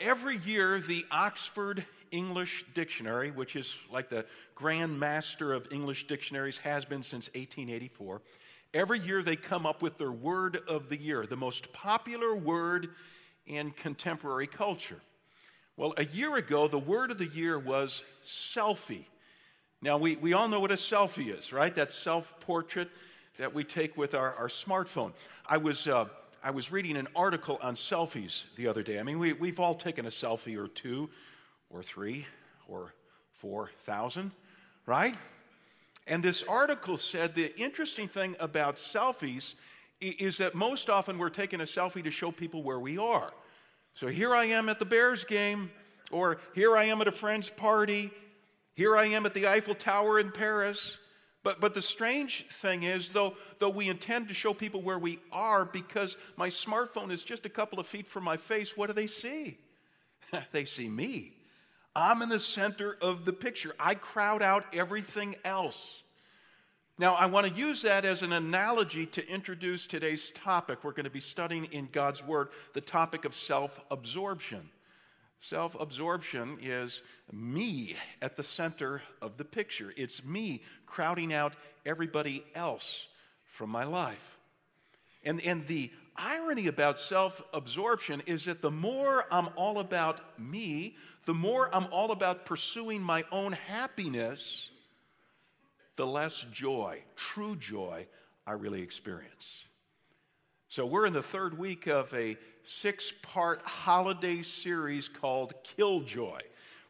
every year, the Oxford English Dictionary, which is like the grand master of English dictionaries, has been since 1884, every year they come up with their word of the year, the most popular word in contemporary culture. Well, a year ago, the word of the year was selfie. Now, we, we all know what a selfie is, right? That self portrait that we take with our, our smartphone. I was, uh, I was reading an article on selfies the other day. I mean, we, we've all taken a selfie or two, or three, or four thousand, right? And this article said the interesting thing about selfies is that most often we're taking a selfie to show people where we are. So here I am at the Bears game, or here I am at a friend's party, here I am at the Eiffel Tower in Paris. But, but the strange thing is, though, though we intend to show people where we are because my smartphone is just a couple of feet from my face, what do they see? they see me. I'm in the center of the picture. I crowd out everything else. Now, I want to use that as an analogy to introduce today's topic. We're going to be studying in God's Word the topic of self absorption. Self absorption is me at the center of the picture, it's me crowding out everybody else from my life. And, and the irony about self absorption is that the more I'm all about me, the more I'm all about pursuing my own happiness, the less joy, true joy, I really experience. So, we're in the third week of a six part holiday series called Killjoy.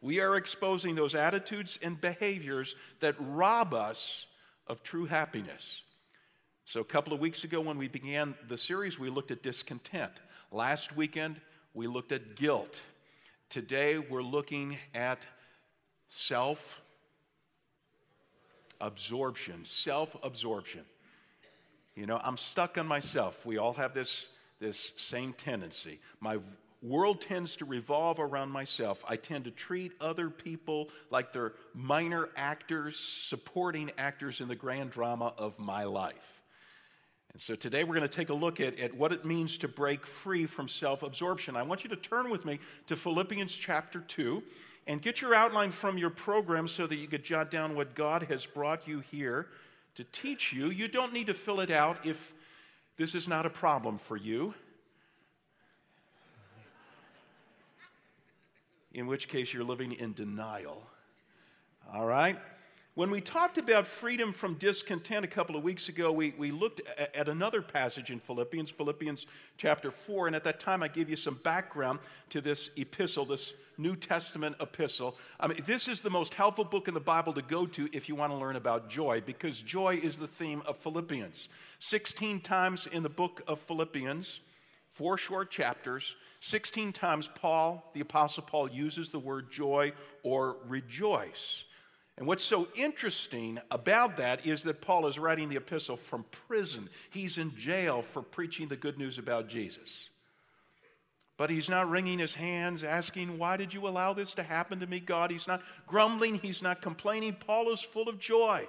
We are exposing those attitudes and behaviors that rob us of true happiness. So, a couple of weeks ago, when we began the series, we looked at discontent. Last weekend, we looked at guilt. Today, we're looking at self absorption, self absorption. You know, I'm stuck on myself. We all have this, this same tendency. My world tends to revolve around myself. I tend to treat other people like they're minor actors, supporting actors in the grand drama of my life. And so today we're going to take a look at, at what it means to break free from self absorption. I want you to turn with me to Philippians chapter 2 and get your outline from your program so that you could jot down what God has brought you here to teach you. You don't need to fill it out if this is not a problem for you. In which case, you're living in denial. All right? When we talked about freedom from discontent a couple of weeks ago, we, we looked at, another passage in Philippians, Philippians chapter 4. And at that time, I gave you some background to this epistle, this New Testament epistle. I mean, this is the most helpful book in the Bible to go to if you want to learn about joy, because joy is the theme of Philippians. 16 times in the book of Philippians, four short chapters, 16 times Paul, the Apostle Paul, uses the word joy or rejoice. And what's so interesting about that is that Paul is writing the epistle from prison. He's in jail for preaching the good news about Jesus. But he's not wringing his hands, asking, Why did you allow this to happen to me, God? He's not grumbling, he's not complaining. Paul is full of joy.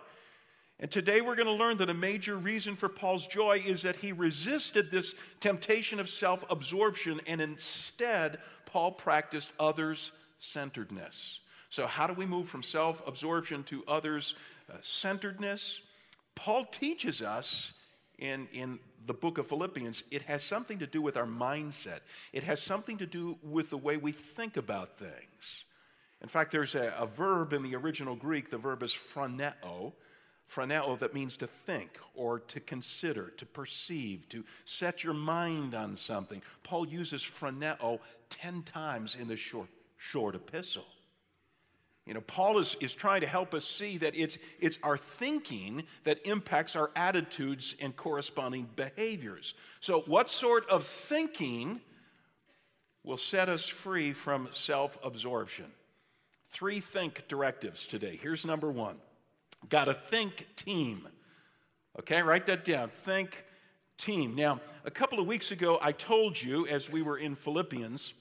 And today we're going to learn that a major reason for Paul's joy is that he resisted this temptation of self absorption and instead, Paul practiced others centeredness. So, how do we move from self absorption to others uh, centeredness? Paul teaches us in, in the book of Philippians, it has something to do with our mindset, it has something to do with the way we think about things. In fact, there's a, a verb in the original Greek, the verb is phroneo. Phroneo that means to think or to consider, to perceive, to set your mind on something. Paul uses phroneo 10 times in this short, short epistle. You know, Paul is, is trying to help us see that it's, it's our thinking that impacts our attitudes and corresponding behaviors. So, what sort of thinking will set us free from self absorption? Three think directives today. Here's number one got to think team. Okay, write that down. Think team. Now, a couple of weeks ago, I told you as we were in Philippians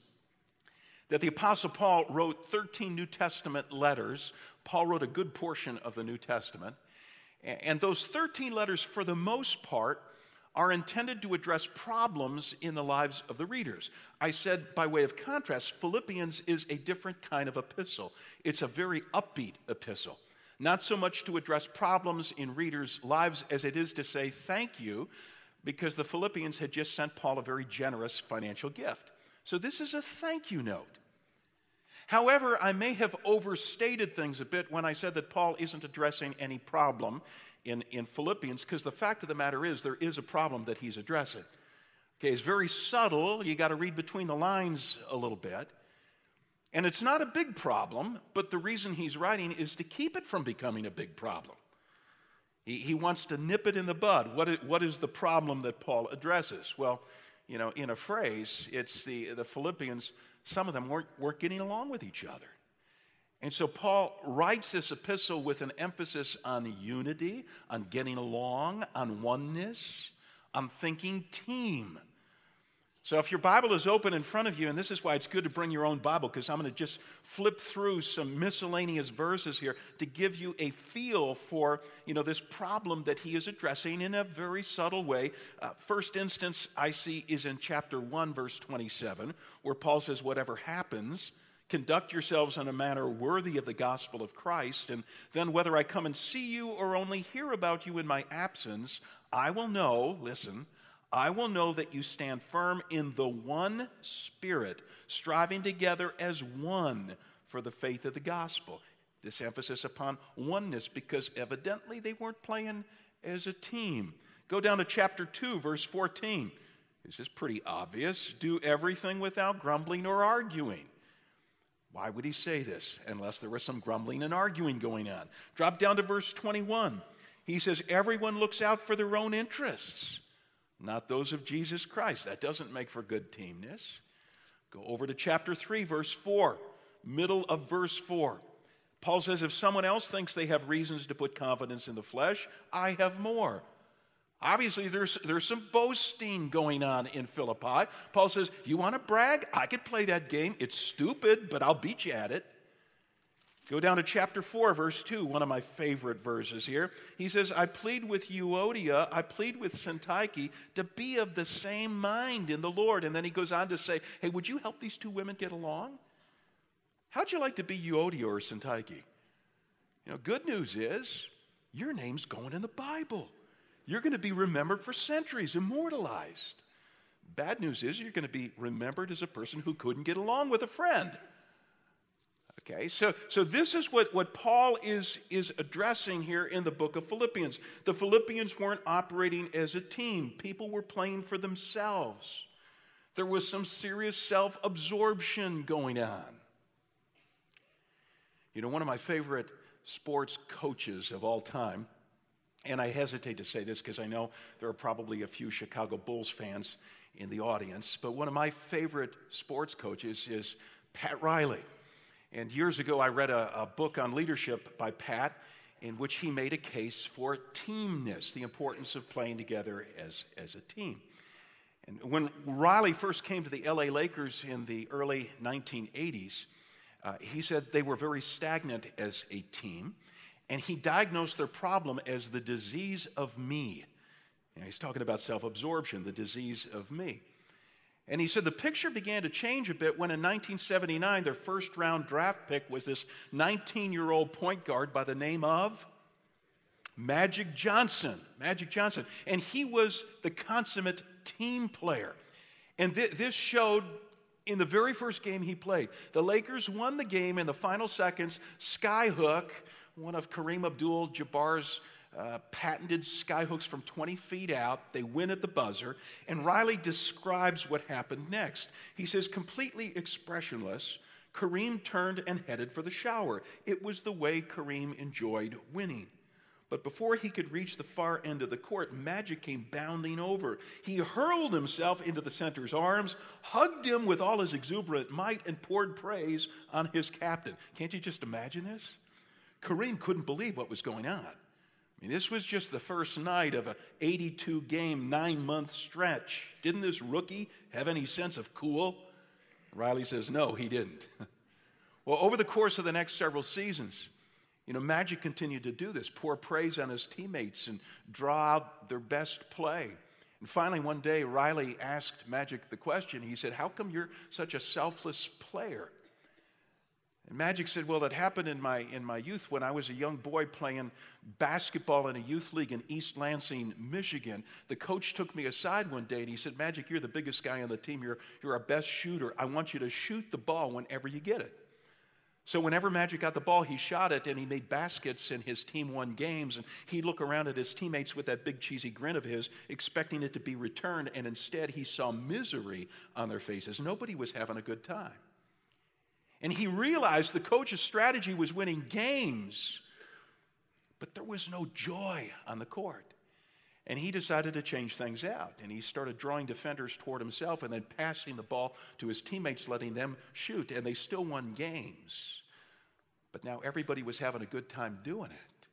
that the Apostle Paul wrote 13 New Testament letters. Paul wrote a good portion of the New Testament. And those 13 letters, for the most part, are intended to address problems in the lives of the readers. I said, by way of contrast, Philippians is a different kind of epistle. It's a very upbeat epistle, not so much to address problems in readers' lives as it is to say thank you, because the Philippians had just sent Paul a very generous financial gift. So this is a thank you note. However, I may have overstated things a bit when I said that Paul isn't addressing any problem in, in Philippians, because the fact of the matter is there is a problem that he's addressing. Okay, it's very subtle. You got to read between the lines a little bit. And it's not a big problem, but the reason he's writing is to keep it from becoming a big problem. He, he wants to nip it in the bud. What is, what is the problem that Paul addresses? Well, you know, in a phrase, it's the, the Philippians, some of them weren't, weren't getting along with each other. And so Paul writes this epistle with an emphasis on unity, on getting along, on oneness, on thinking team. So if your Bible is open in front of you, and this is why it's good to bring your own Bible, because I'm going to just flip through some miscellaneous verses here to give you a feel for you know, this problem that he is addressing in a very subtle way. Uh, first instance I see is in chapter 1, verse 27, where Paul says, Whatever happens, Conduct yourselves in a manner worthy of the gospel of Christ, and then whether I come and see you or only hear about you in my absence, I will know, listen, I will know that you stand firm in the one Spirit, striving together as one for the faith of the gospel. This emphasis upon oneness because evidently they weren't playing as a team. Go down to chapter 2, verse 14. This is pretty obvious. Do everything without grumbling or arguing why would he say this unless there was some grumbling and arguing going on? Drop down to verse 21. He says, Everyone looks out for their own interests, not those of Jesus Christ. That doesn't make for good teamness. Go over to chapter 3, verse 4, middle of verse 4. Paul says, If someone else thinks they have reasons to put confidence in the flesh, I have more. Obviously, there's, there's some boasting going on in Philippi. Paul says, You want to brag? I could play that game. It's stupid, but I'll beat you at it. Go down to chapter 4, verse 2, one of my favorite verses here. He says, I plead with Euodia, I plead with Syntyche to be of the same mind in the Lord. And then he goes on to say, Hey, would you help these two women get along? How'd you like to be Euodia or Syntyche? You know, good news is your name's going in the Bible you're going to be remembered for centuries, immortalized. Bad news is you're going to be remembered as a person who couldn't get along with a friend. Okay, so, so this is what, what Paul is, is addressing here in the book of Philippians. The Philippians weren't operating as a team, people were playing for themselves. There was some serious self absorption going on. You know, one of my favorite sports coaches of all time and I hesitate to say this because I know there are probably a few Chicago Bulls fans in the audience, but one of my favorite sports coaches is Pat Riley. And years ago, I read a, a book on leadership by Pat in which he made a case for teamness, the importance of playing together as, as a team. And when Riley first came to the LA Lakers in the early 1980s, uh, he said they were very stagnant as a team and he diagnosed their problem as the disease of me. You know, he's talking about self absorption, the disease of me. And he said the picture began to change a bit when in 1979 their first round draft pick was this 19 year old point guard by the name of Magic Johnson. Magic Johnson. And he was the consummate team player. And th- this showed in the very first game he played. The Lakers won the game in the final seconds. Skyhook one of Kareem Abdul Jabbar's uh, patented skyhooks from 20 feet out. They win at the buzzer. And Riley describes what happened next. He says, completely expressionless, Kareem turned and headed for the shower. It was the way Kareem enjoyed winning. But before he could reach the far end of the court, Magic came bounding over. He hurled himself into the center's arms, hugged him with all his exuberant might, and poured praise on his captain. Can't you just imagine this? Kareem couldn't believe what was going on. Mean, this was just the first night of an 82 game, nine month stretch. Didn't this rookie have any sense of cool? Riley says, no, he didn't. well, over the course of the next several seasons, you know, Magic continued to do this, pour praise on his teammates and draw out their best play. And finally, one day, Riley asked Magic the question. He said, How come you're such a selfless player? And Magic said, Well, that happened in my, in my youth when I was a young boy playing basketball in a youth league in East Lansing, Michigan. The coach took me aside one day and he said, Magic, you're the biggest guy on the team. You're, you're our best shooter. I want you to shoot the ball whenever you get it. So, whenever Magic got the ball, he shot it and he made baskets, and his team won games. And he'd look around at his teammates with that big cheesy grin of his, expecting it to be returned. And instead, he saw misery on their faces. Nobody was having a good time. And he realized the coach's strategy was winning games, but there was no joy on the court. And he decided to change things out. And he started drawing defenders toward himself and then passing the ball to his teammates, letting them shoot. And they still won games. But now everybody was having a good time doing it.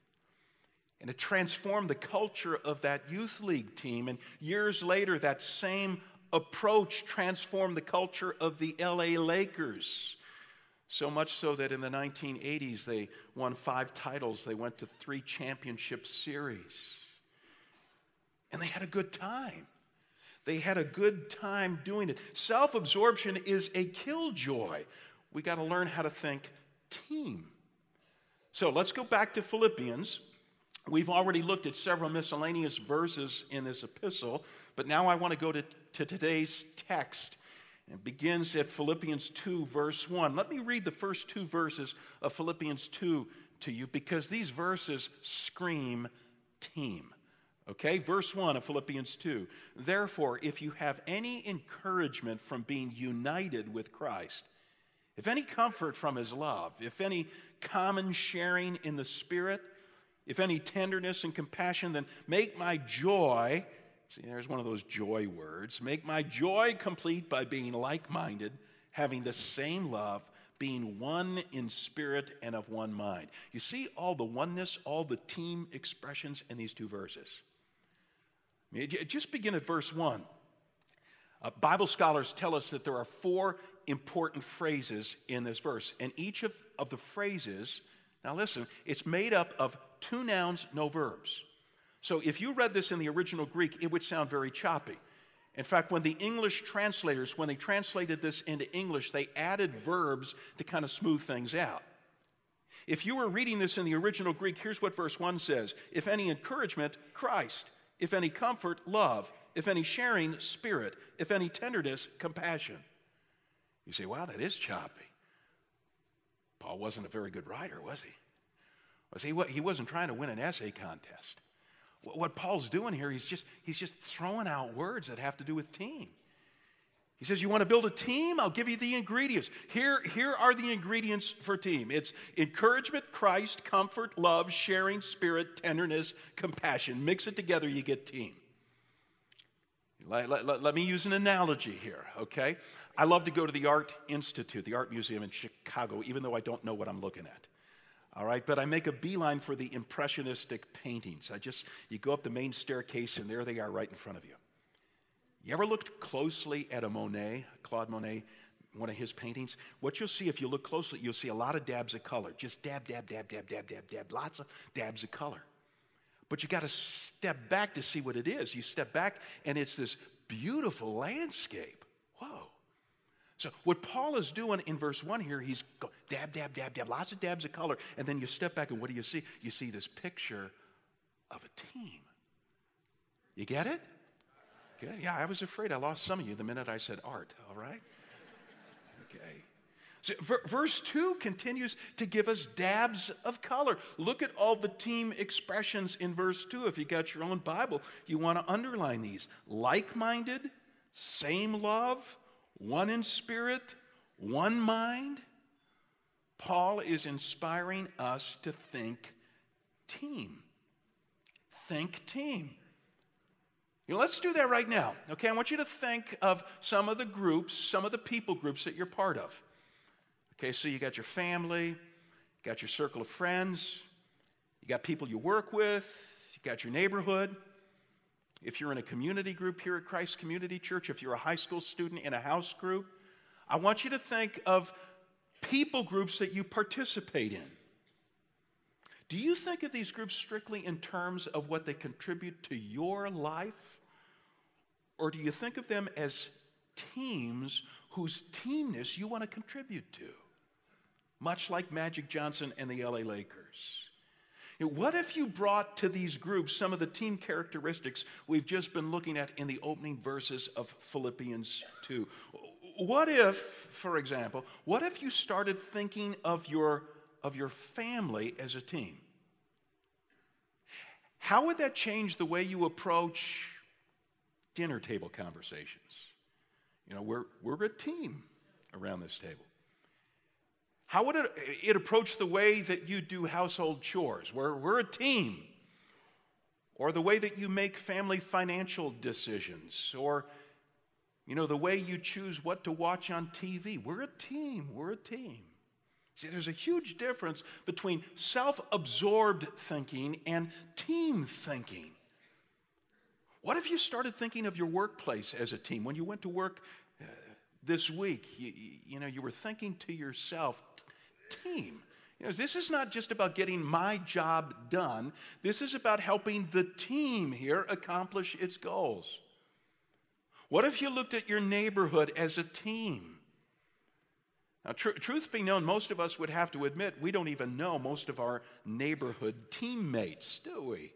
And it transformed the culture of that youth league team. And years later, that same approach transformed the culture of the LA Lakers. So much so that in the 1980s, they won five titles. They went to three championship series. And they had a good time. They had a good time doing it. Self absorption is a killjoy. We got to learn how to think team. So let's go back to Philippians. We've already looked at several miscellaneous verses in this epistle, but now I want to go to, to today's text it begins at Philippians 2, verse 1. Let me read the first two verses of Philippians 2 to you because these verses scream team. Okay, verse 1 of Philippians 2. Therefore, if you have any encouragement from being united with Christ, if any comfort from his love, if any common sharing in the Spirit, if any tenderness and compassion, then make my joy See, there's one of those joy words. Make my joy complete by being like minded, having the same love, being one in spirit and of one mind. You see all the oneness, all the team expressions in these two verses. Just begin at verse 1. Uh, Bible scholars tell us that there are four important phrases in this verse, and each of, of the phrases, now listen, it's made up of two nouns, no verbs. So if you read this in the original Greek, it would sound very choppy. In fact, when the English translators, when they translated this into English, they added verbs to kind of smooth things out. If you were reading this in the original Greek, here's what verse 1 says If any encouragement, Christ. If any comfort, love. If any sharing, spirit. If any tenderness, compassion. You say, wow, that is choppy. Paul wasn't a very good writer, was he? Was he? He wasn't trying to win an essay contest. What Paul's doing here, he's just, he's just throwing out words that have to do with team. He says, You want to build a team? I'll give you the ingredients. Here, here are the ingredients for team it's encouragement, Christ, comfort, love, sharing, spirit, tenderness, compassion. Mix it together, you get team. Let, let, let, let, me use an analogy here, okay? I love to go to the Art Institute, the Art Museum in Chicago, even though I don't know what I'm looking at. All right, but I make a beeline for the impressionistic paintings. I just, you go up the main staircase and there they are right in front of you. You ever looked closely at a Monet, Claude Monet, one of his paintings? What you'll see if you look closely, you'll see a lot of dabs of color. Just dab, dab, dab, dab, dab, dab, dab, lots of dabs of color. But you got to step back to see what it is. You step back and it's this beautiful landscape. So, what Paul is doing in verse 1 here, he's go, dab, dab, dab, dab, lots of dabs of color. And then you step back, and what do you see? You see this picture of a team. You get it? Good. Yeah, I was afraid I lost some of you the minute I said art, all right? Okay. So, verse 2 continues to give us dabs of color. Look at all the team expressions in verse 2. If you got your own Bible, you want to underline these like minded, same love, one in spirit, one mind. Paul is inspiring us to think team. Think team. You know, let's do that right now. Okay, I want you to think of some of the groups, some of the people groups that you're part of. Okay, so you got your family, you got your circle of friends, you got people you work with, you got your neighborhood. If you're in a community group here at Christ Community Church, if you're a high school student in a house group, I want you to think of people groups that you participate in. Do you think of these groups strictly in terms of what they contribute to your life? Or do you think of them as teams whose teamness you want to contribute to? Much like Magic Johnson and the LA Lakers. What if you brought to these groups some of the team characteristics we've just been looking at in the opening verses of Philippians 2? What if, for example, what if you started thinking of your, of your family as a team? How would that change the way you approach dinner table conversations? You know, we're, we're a team around this table. How would it, it approach the way that you do household chores? We're, we're a team. Or the way that you make family financial decisions, or you know, the way you choose what to watch on TV. We're a team. We're a team. See, there's a huge difference between self absorbed thinking and team thinking. What if you started thinking of your workplace as a team? When you went to work this week, you, you know, you were thinking to yourself, team. You know, this is not just about getting my job done. This is about helping the team here accomplish its goals. What if you looked at your neighborhood as a team? Now, tr- truth be known, most of us would have to admit we don't even know most of our neighborhood teammates, do we?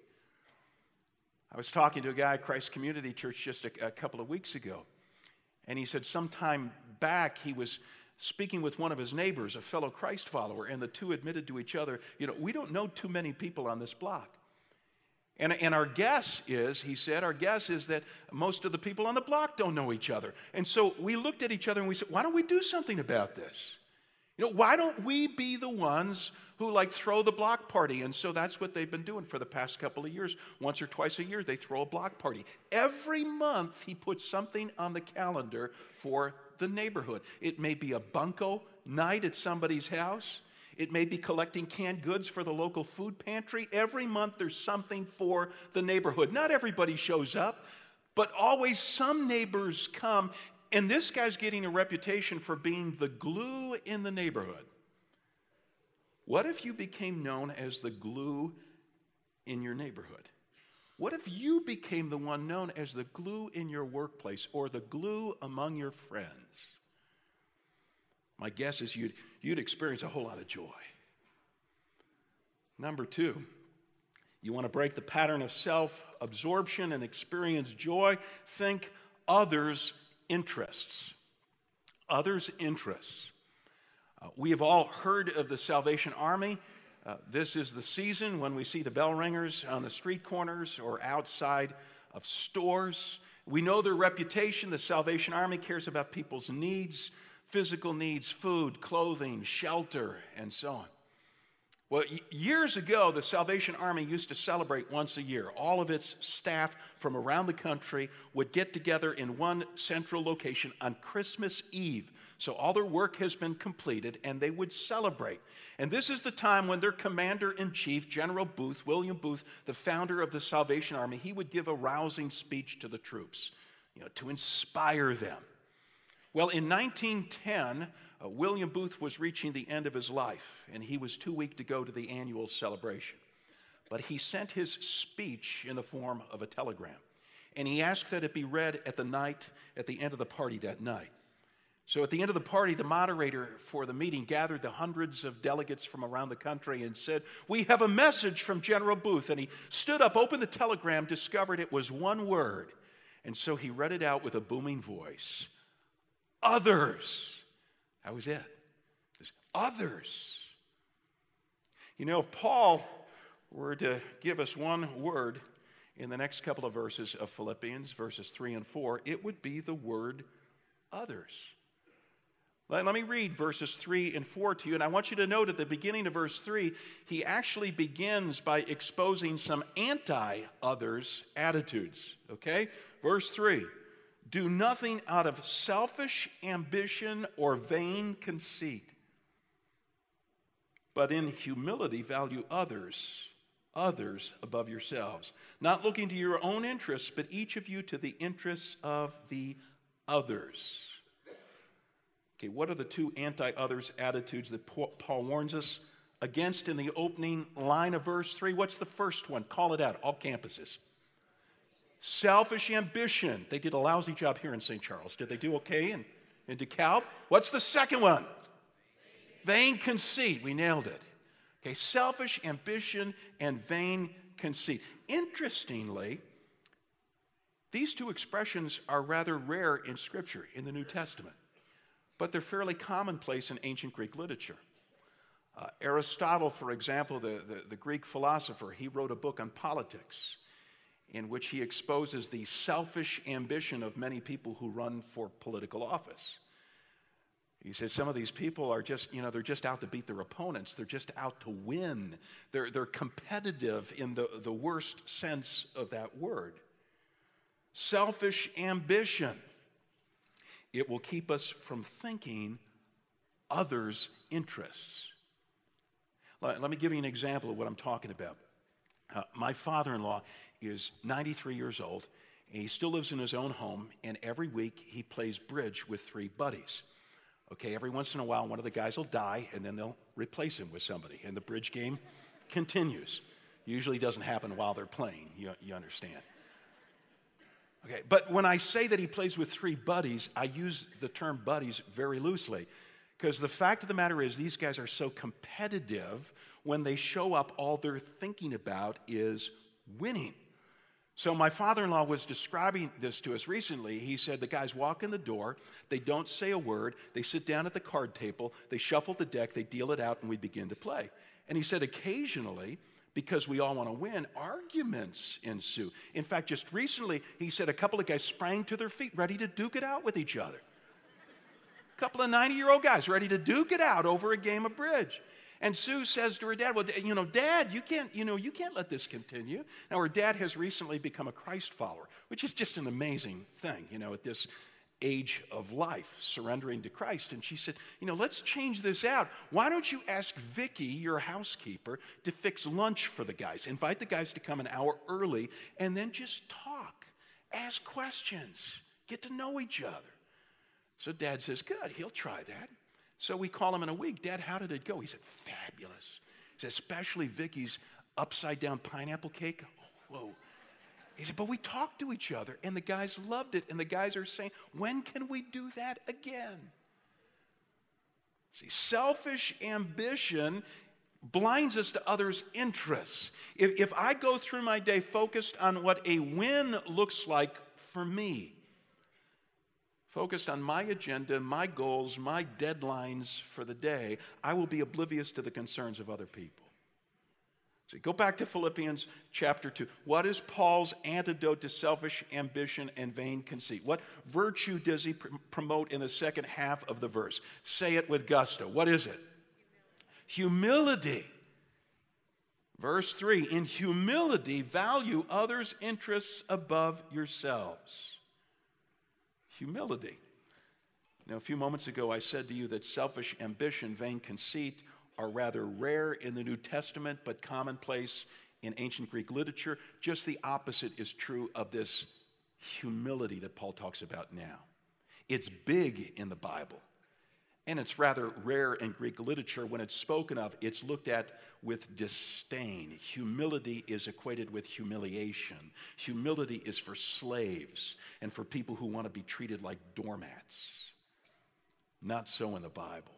I was talking to a guy at Christ Community Church just a, a couple of weeks ago, and he said sometime back he was speaking with one of his neighbors, a fellow Christ follower, and the two admitted to each other, You know, we don't know too many people on this block. And, and our guess is, he said, our guess is that most of the people on the block don't know each other. And so we looked at each other and we said, why don't we do something about this? You know, why don't we be the ones who like throw the block party? And so that's what they've been doing for the past couple of years. Once or twice a year, they throw a block party. Every month, he puts something on the calendar for the neighborhood. It may be a bunco night at somebody's house. It may be collecting canned goods for the local food pantry. Every month there's something for the neighborhood. Not everybody shows up, but always some neighbors come. And this guy's getting a reputation for being the glue in the neighborhood. What if you became known as the glue in your neighborhood? What if you became the one known as the glue in your workplace or the glue among your friends? My guess is you'd, you'd experience a whole lot of joy. Number two, you want to break the pattern of self absorption and experience joy? Think others' interests. Others' interests. Uh, we have all heard of the Salvation Army. Uh, this is the season when we see the bell ringers on the street corners or outside of stores. We know their reputation. The Salvation Army cares about people's needs, physical needs, food, clothing, shelter, and so on. Well, years ago, the Salvation Army used to celebrate once a year. All of its staff from around the country would get together in one central location on Christmas Eve. So all their work has been completed, and they would celebrate. And this is the time when their commander in chief, General Booth, William Booth, the founder of the Salvation Army, he would give a rousing speech to the troops, you know, to inspire them. Well, in 1910, uh, William Booth was reaching the end of his life, and he was too weak to go to the annual celebration. But he sent his speech in the form of a telegram, and he asked that it be read at the night, at the end of the party that night. So at the end of the party, the moderator for the meeting gathered the hundreds of delegates from around the country and said, We have a message from General Booth. And he stood up, opened the telegram, discovered it was one word. And so he read it out with a booming voice Others. That was it. It's others. You know, if Paul were to give us one word in the next couple of verses of Philippians, verses 3 and 4, it would be the word others. Let, let me read verses 3 and 4 to you. And I want you to note at the beginning of verse 3, he actually begins by exposing some anti others attitudes. Okay? Verse 3 Do nothing out of selfish ambition or vain conceit, but in humility value others others above yourselves, not looking to your own interests, but each of you to the interests of the others. Okay, what are the two anti others attitudes that Paul warns us against in the opening line of verse 3? What's the first one? Call it out, all campuses. Selfish ambition. They did a lousy job here in St. Charles. Did they do okay in, in DeKalb? What's the second one? Vain conceit. We nailed it. Okay, selfish ambition and vain conceit. Interestingly, these two expressions are rather rare in Scripture, in the New Testament, but they're fairly commonplace in ancient Greek literature. Uh, Aristotle, for example, the, the, the Greek philosopher, he wrote a book on politics in which he exposes the selfish ambition of many people who run for political office. He said some of these people are just, you know, they're just out to beat their opponents. They're just out to win. They're, they're competitive in the, the worst sense of that word. Selfish ambition. It will keep us from thinking others' interests. Let, me give you an example of what I'm talking about. Uh, my father in law, is 93 years old, and he still lives in his own home, and every week he plays bridge with three buddies. Okay, every once in a while, one of the guys will die, and then they'll replace him with somebody, and the bridge game continues. Usually doesn't happen while they're playing, you, you understand. Okay, but when I say that he plays with three buddies, I use the term buddies very loosely. Because the fact of the matter is, these guys are so competitive, when they show up, all they're thinking about is winning. So, my father in law was describing this to us recently. He said the guys walk in the door, they don't say a word, they sit down at the card table, they shuffle the deck, they deal it out, and we begin to play. And he said occasionally, because we all want to win, arguments ensue. In fact, just recently, he said a couple of guys sprang to their feet ready to duke it out with each other. A couple of 90 year old guys ready to duke it out over a game of bridge. And Sue says to her dad, Well, you know, dad, you can't, you know, you can't let this continue. Now, her dad has recently become a Christ follower, which is just an amazing thing, you know, at this age of life, surrendering to Christ. And she said, You know, let's change this out. Why don't you ask Vicky, your housekeeper, to fix lunch for the guys? Invite the guys to come an hour early and then just talk, ask questions, get to know each other. So dad says, Good, he'll try that. So we call him in a week. Dad, how did it go? He said, fabulous. He said, especially Vicky's upside down pineapple cake. Whoa. He said, but we talked to each other and the guys loved it. And the guys are saying, when can we do that again? See, selfish ambition blinds us to others' interests. If, if I go through my day focused on what a win looks like for me, focused on my agenda, my goals, my deadlines for the day, I will be oblivious to the concerns of other people. So go back to Philippians chapter 2. What is Paul's antidote to selfish ambition and vain conceit? What virtue does he pr- promote in the second half of the verse? Say it with gusto. What is it? Humility. Verse 3 In humility, value others' interests above yourselves humility. Now, a few moments ago, I said to you that selfish ambition, vain conceit are rather rare in the New Testament, but commonplace in ancient Greek literature. Just the opposite is true of this humility that Paul talks about now. It's big in the Bible. And it's rather rare in Greek literature. When it's spoken of, it's looked at with disdain. Humility is equated with humiliation. Humility is for slaves and for people who want to be treated like doormats. Not so in the Bible.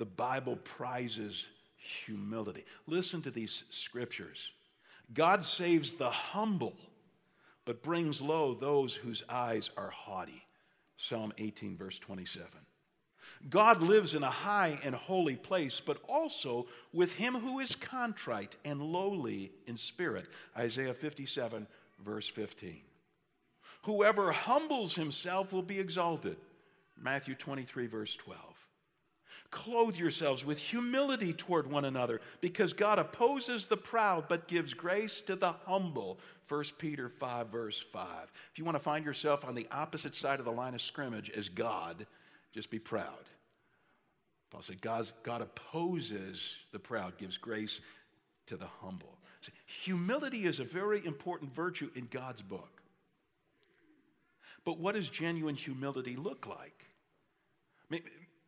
The Bible prizes humility. Listen to these scriptures God saves the humble, but brings low those whose eyes are haughty. Psalm 18, verse 27. God lives in a high and holy place, but also with him who is contrite and lowly in spirit. Isaiah 57, verse 15. Whoever humbles himself will be exalted. Matthew 23, verse 12. Clothe yourselves with humility toward one another, because God opposes the proud but gives grace to the humble. 1 Peter 5, verse 5. If you want to find yourself on the opposite side of the line of scrimmage as God, just be proud. Paul said, God, God opposes the proud, gives grace to the humble. Humility is a very important virtue in God's book. But what does genuine humility look like?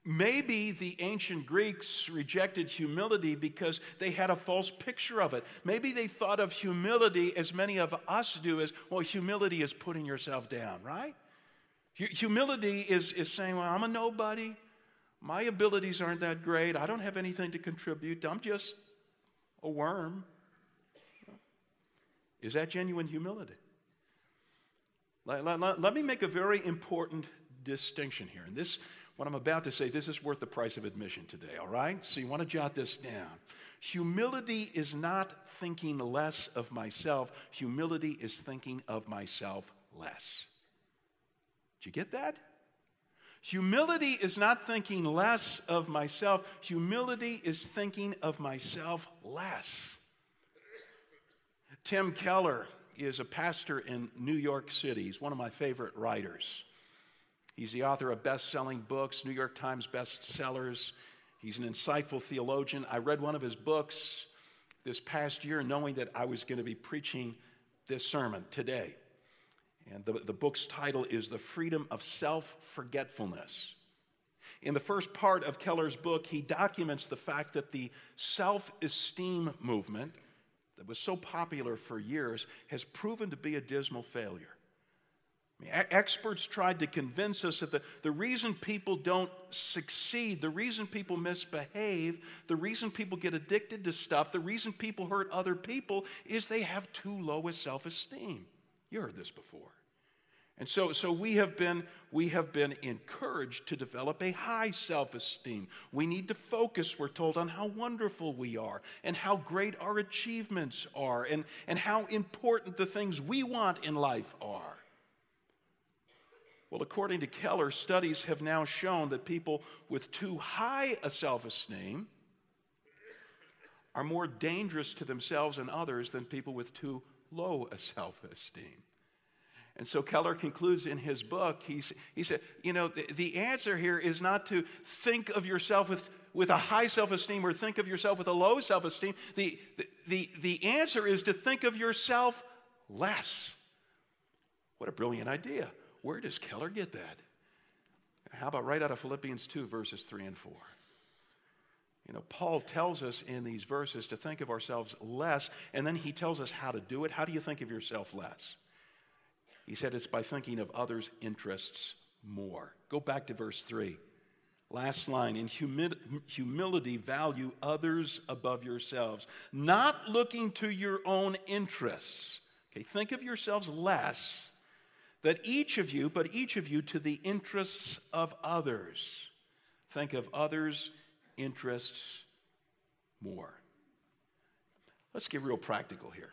Maybe the ancient Greeks rejected humility because they had a false picture of it. Maybe they thought of humility as many of us do as, well, humility is putting yourself down, right? Humility is, is saying, well, I'm a nobody. My abilities aren't that great. I don't have anything to contribute. I'm just a worm. Is that genuine humility? Let, let, let me make a very important distinction here. And this, what I'm about to say, this is worth the price of admission today, all right? So you want to jot this down. Humility is not thinking less of myself, humility is thinking of myself less. Did you get that? Humility is not thinking less of myself, humility is thinking of myself less. Tim Keller is a pastor in New York City. He's one of my favorite writers. He's the author of best selling books, New York Times bestsellers. He's an insightful theologian. I read one of his books this past year knowing that I was going to be preaching this sermon today. And the, the book's title is The Freedom of Self Forgetfulness. In the first part of Keller's book, he documents the fact that the self esteem movement that was so popular for years has proven to be a dismal failure. Experts tried to convince us that the, the reason people don't succeed, the reason people misbehave, the reason people get addicted to stuff, the reason people hurt other people is they have too low a self esteem. You heard this before. And so, so we, have been, we have been encouraged to develop a high self esteem. We need to focus, we're told, on how wonderful we are and how great our achievements are and, and how important the things we want in life are. Well, according to Keller, studies have now shown that people with too high a self esteem are more dangerous to themselves and others than people with too low a self esteem. And so Keller concludes in his book, he's, he said, you know, the, the answer here is not to think of yourself with, with a high self esteem or think of yourself with a low self esteem. The, the, the, the answer is to think of yourself less. What a brilliant idea. Where does Keller get that? How about right out of Philippians 2, verses 3 and 4? You know, Paul tells us in these verses to think of ourselves less, and then he tells us how to do it. How do you think of yourself less? He said it's by thinking of others' interests more. Go back to verse 3. Last line in humi- humility, value others above yourselves, not looking to your own interests. Okay, think of yourselves less, that each of you, but each of you to the interests of others. Think of others' interests more. Let's get real practical here.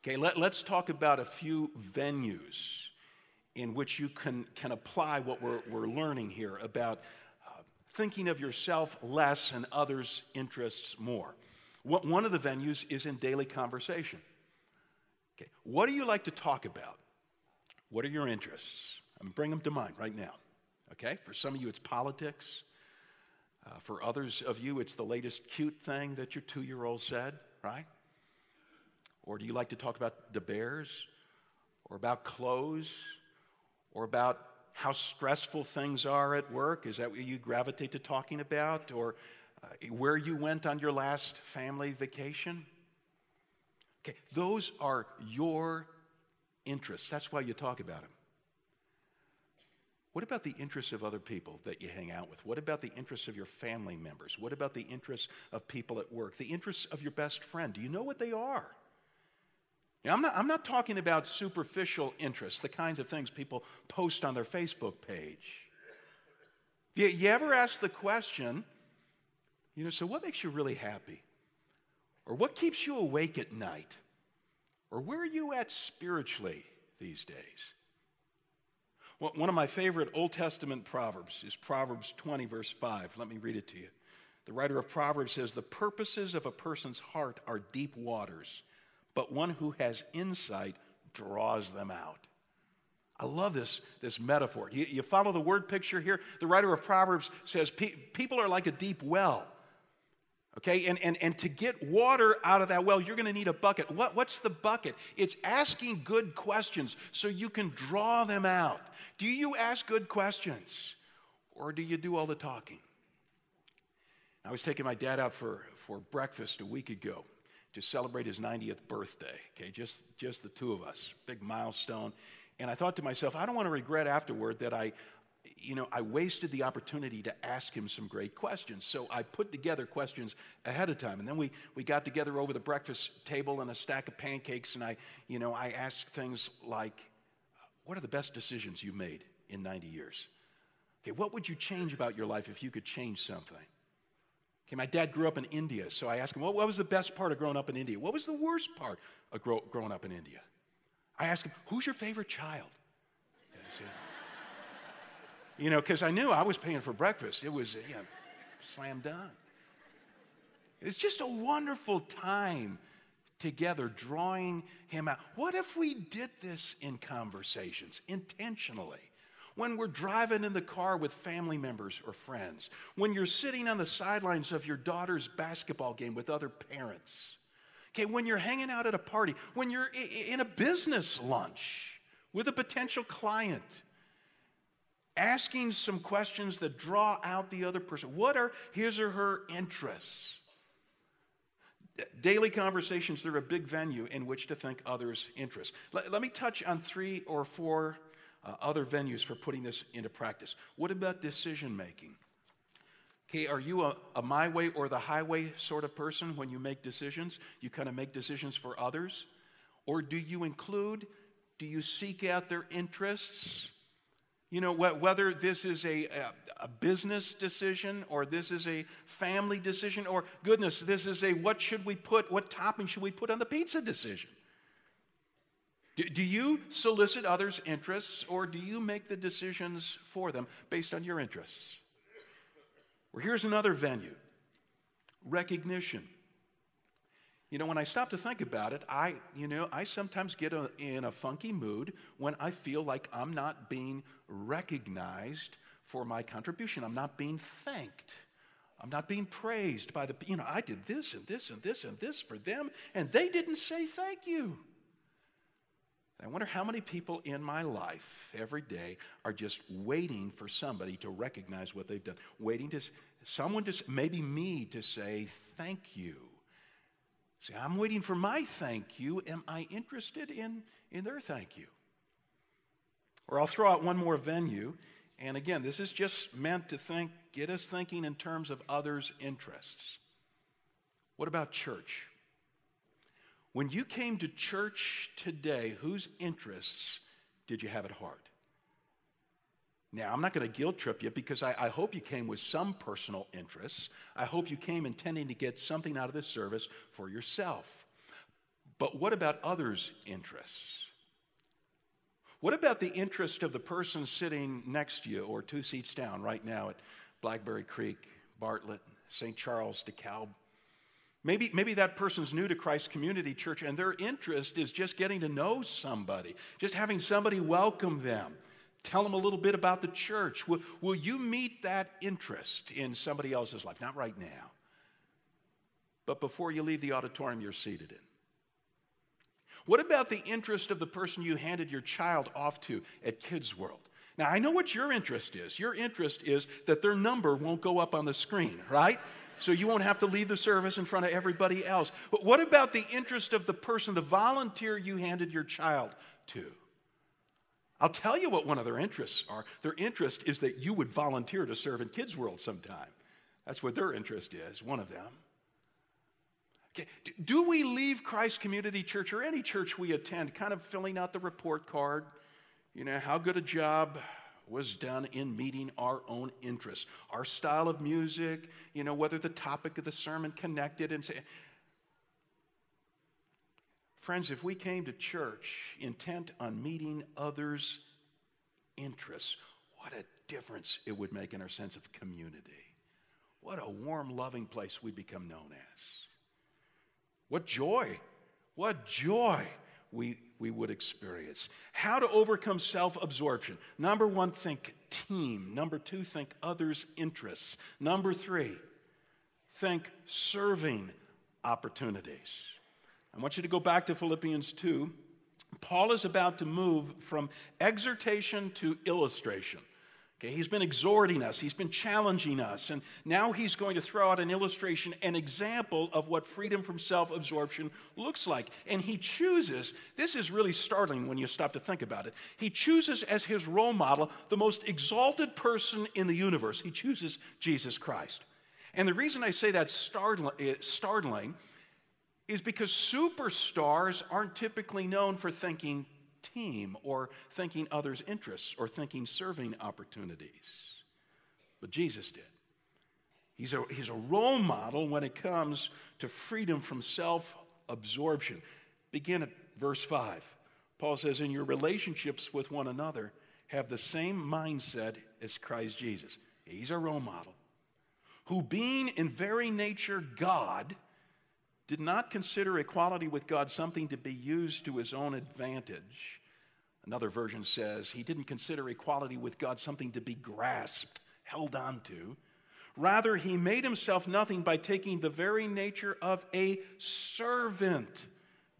Okay, let, us talk about a few venues in which you can, can apply what we're, we're learning here about uh, thinking of yourself less and others' interests more. What, one of the venues is in daily conversation. Okay, what do you like to talk about? What are your interests? I mean, bring them to mind right now. Okay, for some of you, it's politics. Uh, for others of you, it's the latest cute thing that your two year old said, right? Or do you like to talk about the bears? Or about clothes? Or about how stressful things are at work? Is that what you gravitate to talking about? Or uh, where you went on your last family vacation? Okay, those are your interests. That's why you talk about them. What about the interests of other people that you hang out with? What about the interests of your family members? What about the interests of people at work? The interests of your best friend? Do you know what they are? Now, I'm, not, I'm not talking about superficial interests, the kinds of things people post on their Facebook page. You, you ever ask the question, you know, so what makes you really happy? Or what keeps you awake at night? Or where are you at spiritually these days? Well, one of my favorite Old Testament proverbs is Proverbs 20, verse 5. Let me read it to you. The writer of Proverbs says, The purposes of a person's heart are deep waters but one who has insight draws them out. I love this, this metaphor. You, you follow the word picture here? The writer of Proverbs says pe- people are like a deep well. Okay, and, and, and to get water out of that well, you're to need a bucket. What, what's the bucket? It's asking good questions so you can draw them out. Do you ask good questions? or do you do all the talking? I was taking my dad out for, for breakfast a week ago to celebrate his 90th birthday. Okay, just, just the two of us, big milestone. And I thought to myself, I don't want to regret afterward that I, you know, I wasted the opportunity to ask him some great questions. So I put together questions ahead of time. And then we, we got together over the breakfast table and a stack of pancakes. And I, you know, I asked things like, what are the best decisions you've made in 90 years? Okay, what would you change about your life if you could change something? Okay, my dad grew up in India, so I asked him, what, what was the best part of growing up in India? What was the worst part of grow, growing up in India? I asked him, who's your favorite child? You know, because I knew I was paying for breakfast. It was, you know, slam dunk. It's just a wonderful time together, drawing him out. What if we did this in conversations intentionally? when we're driving in the car with family members or friends, when you're sitting on the sidelines of your daughter's basketball game with other parents, okay, when you're hanging out at a party, when you're in a business lunch with a potential client, asking some questions that draw out the other person. What are his or her interests? Daily conversations, they're a big venue in which to think others' interests. Let, let me touch on three or four uh, other venues for putting this into practice. What about decision making? Okay, are you a, a, my way or the highway sort of person when you make decisions? You kind of make decisions for others? Or do you include, do you seek out their interests? You know, wh- whether this is a, a, a business decision or this is a family decision or, goodness, this is a what should we put, what topping should we put on the pizza decision? Do, do you solicit others' interests or do you make the decisions for them based on your interests? Well, here's another venue recognition. You know, when I stop to think about it, I, you know, I sometimes get a, in a funky mood when I feel like I'm not being recognized for my contribution. I'm not being thanked. I'm not being praised by the, you know, I did this and this and this and this for them, and they didn't say thank you. I wonder how many people in my life every day are just waiting for somebody to recognize what they've done, waiting to someone to maybe me to say thank you. See, I'm waiting for my thank you. Am I interested in, in their thank you? Or I'll throw out one more venue. And again, this is just meant to think, get us thinking in terms of others' interests. What about church? When you came to church today, whose interests did you have at heart? Now, I'm not going to guilt trip you because I, I, hope you came with some personal interests. I hope you came intending to get something out of this service for yourself. But what about others' interests? What about the interest of the person sitting next to you or two seats down right now at Blackberry Creek, Bartlett, St. Charles, DeKalb, Maybe, maybe that person's new to Christ Community Church and their interest is just getting to know somebody, just having somebody welcome them, tell them a little bit about the church. Will, will you meet that interest in somebody else's life? Not right now, but before you leave the auditorium you're seated in. What about the interest of the person you handed your child off to at Kids World? Now, I know what your interest is. Your interest is that their number won't go up on the screen, right? so you won't have to leave the service in front of everybody else. But what about the interest of the person, the volunteer you handed your child to? I'll tell you what one of their interests are. Their interest is that you would volunteer to serve in Kids World sometime. That's what their interest is, one of them. Okay. Do we leave Christ Community Church or any church we attend kind of filling out the report card? You know, how good a job was done in meeting our own interests, our style of music, you know, whether the topic of the sermon connected and say, Friends, if we came to church intent on meeting others' interests, what a difference it would make in our sense of community. What a warm, loving place we'd become known as. What joy, what joy we, we would experience. How to overcome self absorption. Number one, think team. Number two, think others' interests. Number three, think serving opportunities. I want you to go back to Philippians 2. Paul is about to move from exhortation to illustration. Okay, he's been exhorting us, he's been challenging us, and now he's going to throw out an illustration, an example of what freedom from self absorption looks like. And he chooses, this is really startling when you stop to think about it. He chooses as his role model the most exalted person in the universe. He chooses Jesus Christ. And the reason I say that's eh, startling is because superstars aren't typically known for thinking team or thinking others' interests or thinking serving opportunities. But Jesus did. He's a, he's a role model when it comes to freedom from self absorption. Begin at verse 5. Paul says, In your relationships with one another, have the same mindset as Christ Jesus. He's a role model. Who, being in very nature God, did not consider equality with God something to be used to his own advantage. Another version says he didn't consider equality with God something to be grasped, held on to. Rather, he made himself nothing by taking the very nature of a servant.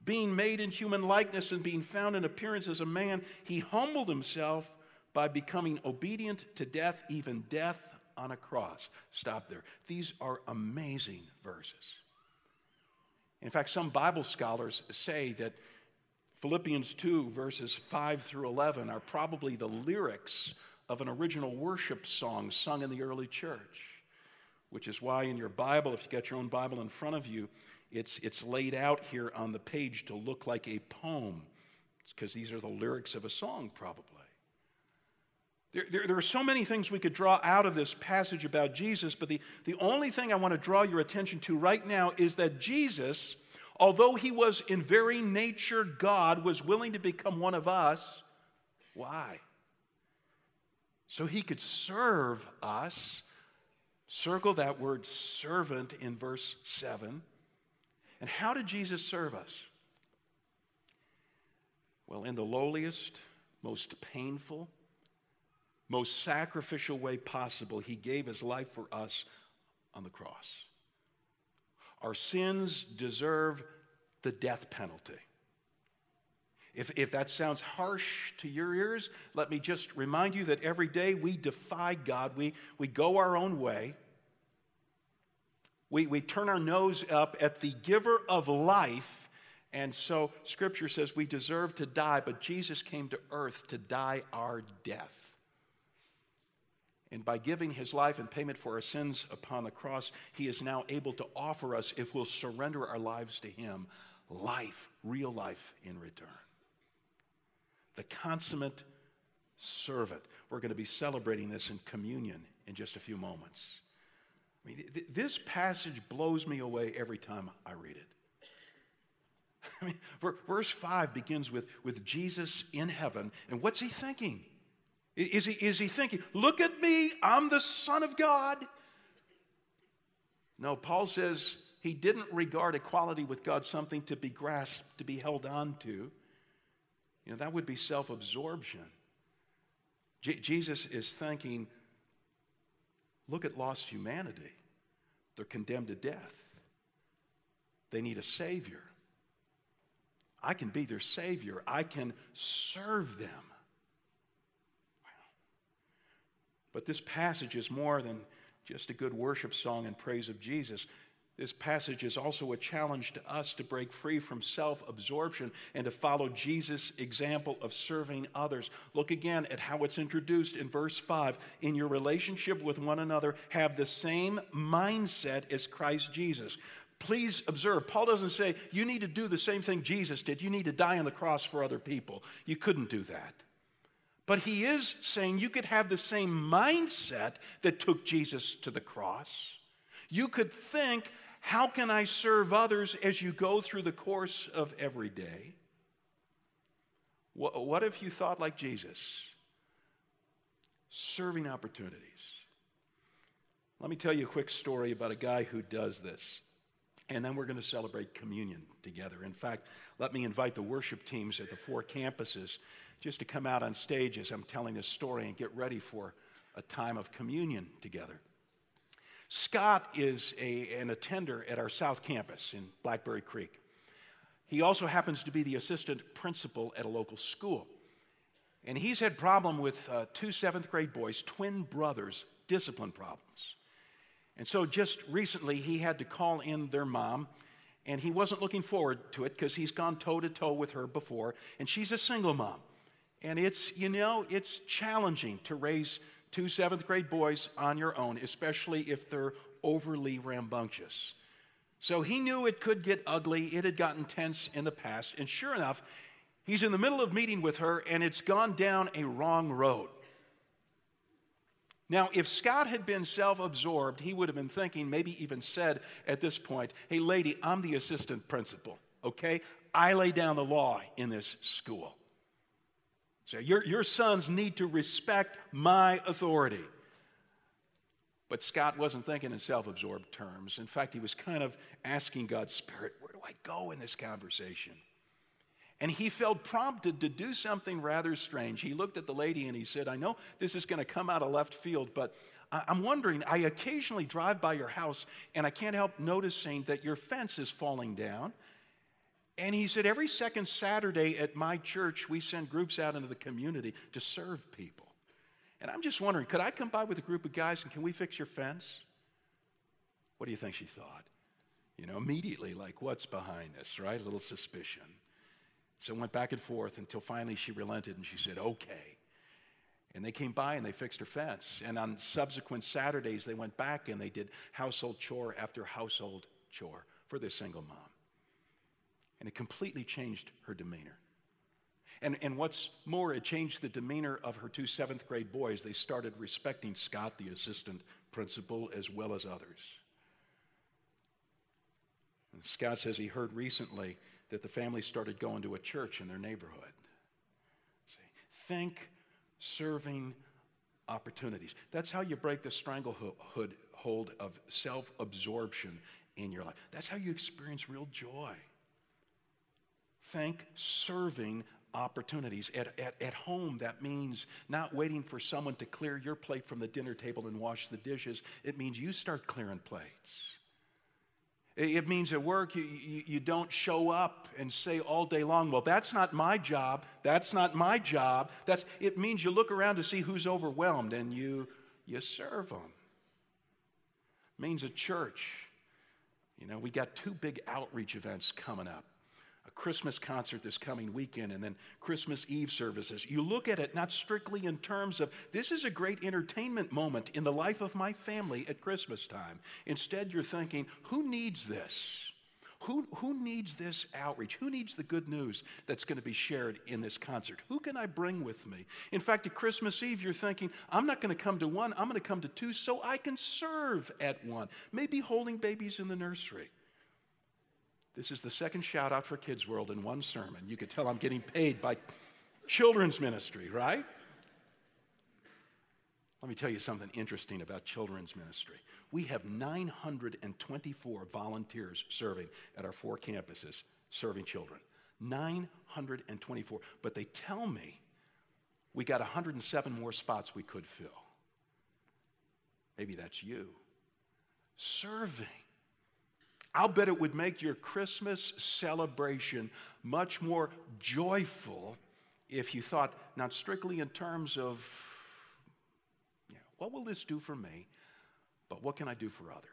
Being made in human likeness and being found in appearance as a man, he humbled himself by becoming obedient to death, even death on a cross. Stop there. These are amazing verses. In fact, some Bible scholars say that Philippians 2, verses 5 through 11, are probably the lyrics of an original worship song sung in the early church, which is why in your Bible, if you got your own Bible in front of you, it's, it's laid out here on the page to look like a poem. It's because these are the lyrics of a song, probably. There, there, there, are so many things we could draw out of this passage about Jesus, but the, the only thing I want to draw your attention to right now is that Jesus, although he was in very nature God, was willing to become one of us. Why? So he could serve us. Circle that word servant in verse 7. And how did Jesus serve us? Well, in the lowliest, most painful, most sacrificial way possible, he gave his life for us on the cross. Our sins deserve the death penalty. If, if that sounds harsh to your ears, let me just remind you that every day we defy God, we, we go our own way. We, we turn our nose up at the giver of life. And so scripture says we deserve to die, but Jesus came to earth to die our death. And by giving his life in payment for our sins upon the cross, he is now able to offer us, if we'll surrender our lives to him, life, real life in return. The consummate servant. We're going to be celebrating this in communion in just a few moments. I mean, th- this passage blows me away every time I read it. I mean, verse 5 begins with, with Jesus in heaven, and what's he thinking? Is he, is he thinking, look at me, I'm the Son of God? No, Paul says he didn't regard equality with God something to be grasped, to be held on to. You know, that would be self absorption. Jesus is thinking, look at lost humanity. They're condemned to death, they need a Savior. I can be their Savior, I can serve them. But this passage is more than just a good worship song in praise of Jesus. This passage is also a challenge to us to break free from self absorption and to follow Jesus' example of serving others. Look again at how it's introduced in verse 5. In your relationship with one another, have the same mindset as Christ Jesus. Please observe, Paul doesn't say you need to do the same thing Jesus did. You need to die on the cross for other people. You couldn't do that. But he is saying you could have the same mindset that took Jesus to the cross. You could think, how can I serve others as you go through the course of every day? What if you thought like Jesus? Serving opportunities. Let me tell you a quick story about a guy who does this. And then we're going to celebrate communion together. In fact, let me invite the worship teams at the four campuses just to come out on stage as I'm telling this story and get ready for a time of communion together. Scott is a, an attender at our South Campus in Blackberry Creek. He also happens to be the assistant principal at a local school. And he's had problem with uh, two seventh grade boys, twin brothers, discipline problems. And so just recently he had to call in their mom, and he wasn't looking forward to it because he's gone toe to toe with her before, and she's a single mom. And it's, you know, it's challenging to raise two seventh grade boys on your own, especially if they're overly rambunctious. So he knew it could get ugly. It had gotten tense in the past. And sure enough, he's in the middle of meeting with her, and it's gone down a wrong road. Now, if Scott had been self absorbed, he would have been thinking, maybe even said at this point, Hey, lady, I'm the assistant principal, okay? I lay down the law in this school. So your, your sons need to respect my authority. But Scott wasn't thinking in self absorbed terms. In fact, he was kind of asking God's Spirit, Where do I go in this conversation? And he felt prompted to do something rather strange. He looked at the lady and he said, I know this is going to come out of left field, but I'm wondering, I occasionally drive by your house and I can't help noticing that your fence is falling down. And he said, Every second Saturday at my church, we send groups out into the community to serve people. And I'm just wondering, could I come by with a group of guys and can we fix your fence? What do you think she thought? You know, immediately, like, what's behind this, right? A little suspicion. So it went back and forth until finally she relented and she said, okay. And they came by and they fixed her fence. And on subsequent Saturdays, they went back and they did household chore after household chore for this single mom. And it completely changed her demeanor. And, and what's more, it changed the demeanor of her two seventh grade boys. They started respecting Scott, the assistant principal, as well as others. And Scott says he heard recently that the family started going to a church in their neighborhood. See, think serving opportunities. That's how you break the stranglehold hold of self absorption in your life. That's how you experience real joy. Think serving opportunities. At, at, at home, that means not waiting for someone to clear your plate from the dinner table and wash the dishes. It means you start clearing plates. It means at work, you, you, you, don't show up and say all day long, well, that's not my job. That's not my job. That's, it means you look around to see who's overwhelmed and you, you serve them. It means at church, you know, we got two big outreach events coming up. Christmas concert this coming weekend and then Christmas Eve services. You look at it not strictly in terms of this is a great entertainment moment in the life of my family at Christmas time. Instead, you're thinking, who needs this? Who, who needs this outreach? Who needs the good news that's going to be shared in this concert? Who can I bring with me? In fact, at Christmas Eve, you're thinking, I'm not going to come to one, I'm going to come to two so I can serve at one. Maybe holding babies in the nursery. This is the second shout out for Kids World in one sermon. You could tell I'm getting paid by children's ministry, right? Let me tell you something interesting about children's ministry. We have 924 volunteers serving at our four campuses, serving children. 924. But they tell me we got 107 more spots we could fill. Maybe that's you. Serving I'll bet it would make your Christmas celebration much more joyful if you thought not strictly in terms of, you know, what will this do for me, but what can I do for others?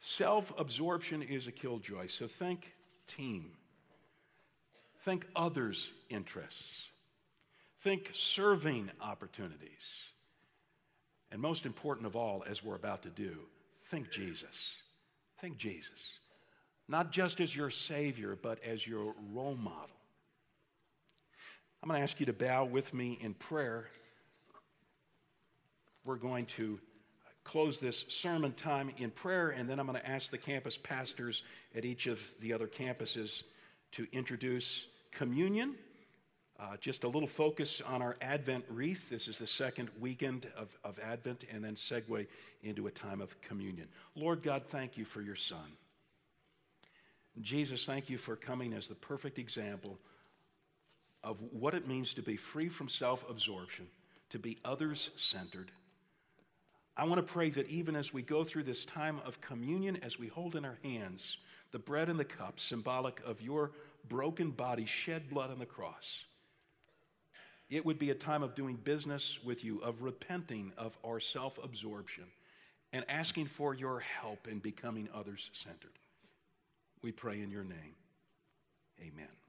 Self absorption is a killjoy, so think team. Think others' interests. Think serving opportunities. And most important of all, as we're about to do, think Jesus. Think Jesus, not just as your Savior, but as your role model. I'm going to ask you to bow with me in prayer. We're going to close this sermon time in prayer, and then I'm going to ask the campus pastors at each of the other campuses to introduce communion. Uh, just a little focus on our Advent wreath. This is the second weekend of, of Advent, and then segue into a time of communion. Lord God, thank you for your Son. Jesus, thank you for coming as the perfect example of what it means to be free from self absorption, to be others centered. I want to pray that even as we go through this time of communion, as we hold in our hands the bread and the cup, symbolic of your broken body, shed blood on the cross it would be a time of doing business with you, of repenting of our self absorption, and asking for your help in becoming others centered. We pray in your name. Amen.